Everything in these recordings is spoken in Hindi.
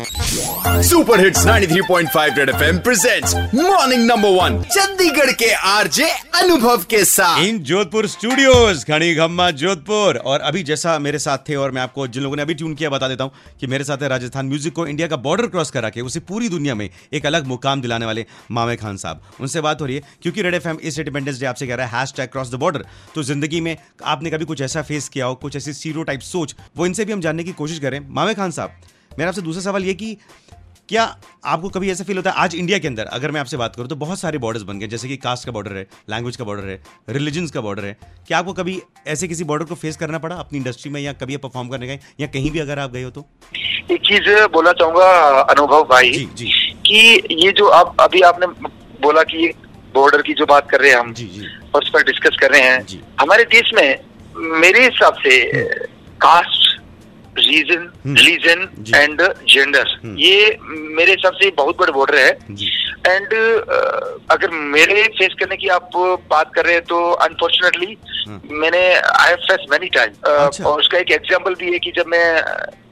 Super hits 93.5 red FM presents morning number one Chandigarh के आरजे अनुभव के साथ। इन जोधपुर स्टूडियोज खड़ी खम्मा जोधपुर और अभी जैसा मेरे साथ थे और मैं आपको जिन लोगों ने अभी ट्यून किया बता देता हूँ कि मेरे साथ है राजस्थान म्यूज़िक को इंडिया का बॉर्डर क्रॉस करा के, उसे पूरी दुनिया में एक अलग मुकाम दिलाने वाले मामे खान साहब। उनसे बात हो रही है, क्योंकि रेड एफ़ इस इंडिपेंडेंस डे आपसे कह रहा है हैश क्रॉस द बॉर्डर तो ज़िंदगी में आपने कभी कुछ ऐसा फेस किया हो, कुछ ऐसी सीरो टाइप सोच, वो इनसे भी हम जानने की कोशिश करें। मामे खान साहब मेरा आपसे दूसरा सवाल ये कि क्या आपको कभी ऐसा फील होता है आज इंडिया के अंदर अगर मैं आपसे बात करूँ तो बहुत सारे बॉर्डर्स बन गए जैसे कि कास्ट का बॉर्डर है लैंग्वेज का बॉर्डर है रिलीजन्स का बॉर्डर है। क्या आपको कभी ऐसे किसी बॉर्डर को फेस करना पड़ा अपनी इंडस्ट्री में या कभी परफॉर्म करने गए या कहीं भी अगर आप गए हो तो? एक चीज़ बोलना चाहूँगा अनुभव भाई। जी जी। कि ये जो आप अभी आपने बोला कि बॉर्डर की जो बात कर रहे हैं हम जी जी। उस पर डिस्कस कर रहे हैं। जी। हमारे देश में मेरे हिसाब से caste region. Religion and gender. ये मेरे हिसाब से बहुत बड़े बॉर्डर है एंड अगर मेरे फेस करने की आप बात कर रहे हैं तो अनफॉर्चुनेटली हम्म। मैंने I have face many time. और उसका एक एग्जांपल भी है कि जब मैं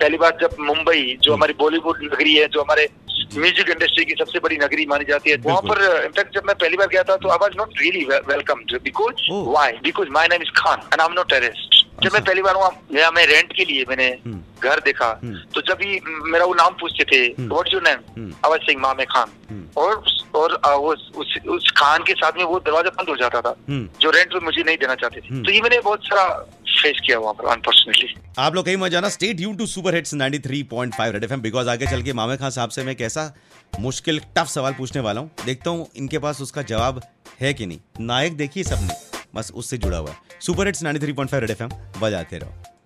पहली बार जब मुंबई जो हम्म। हमारी बॉलीवुड नगरी है जो हमारे म्यूज़िक इंडस्ट्री की सबसे बड़ी नगरी मानी जाती है वहाँ। पर इनफैक्ट जब मैं पहली बार गया था तो I was not really welcome because why because my name is Khan and I am not terrorist जब अच्छा। मैं पहली बार वहाँ गया मैं रेंट के लिए मैंने हम्म। घर देखा हम्म। तो जब ही मेरा वो नाम पूछते थे। What's your name was saying मामे खान हम्म। और और वो उस उस खान के साथ में वो दरवाज़ा बंद हो जाता था जो रेंट पे मुझे नहीं देना चाहते थे। तो ये मैंने बहुत सारा फेस किया वहाँ पर अनफॉर्चुनेटली आप लोग कहीं मत जाना stay tuned to super hits 93.5 red FM because आगे चल के मामे खान साहब से मैं कैसा मुश्किल टफ सवाल पूछने वाला हूँ देखता हूँ इनके पास उसका जवाब है कि नहीं नायक देखिए सबने बस उससे जुड़ा हुआ है। सुपर हिट्स 93.5 रेड एफएम बजाते रहो।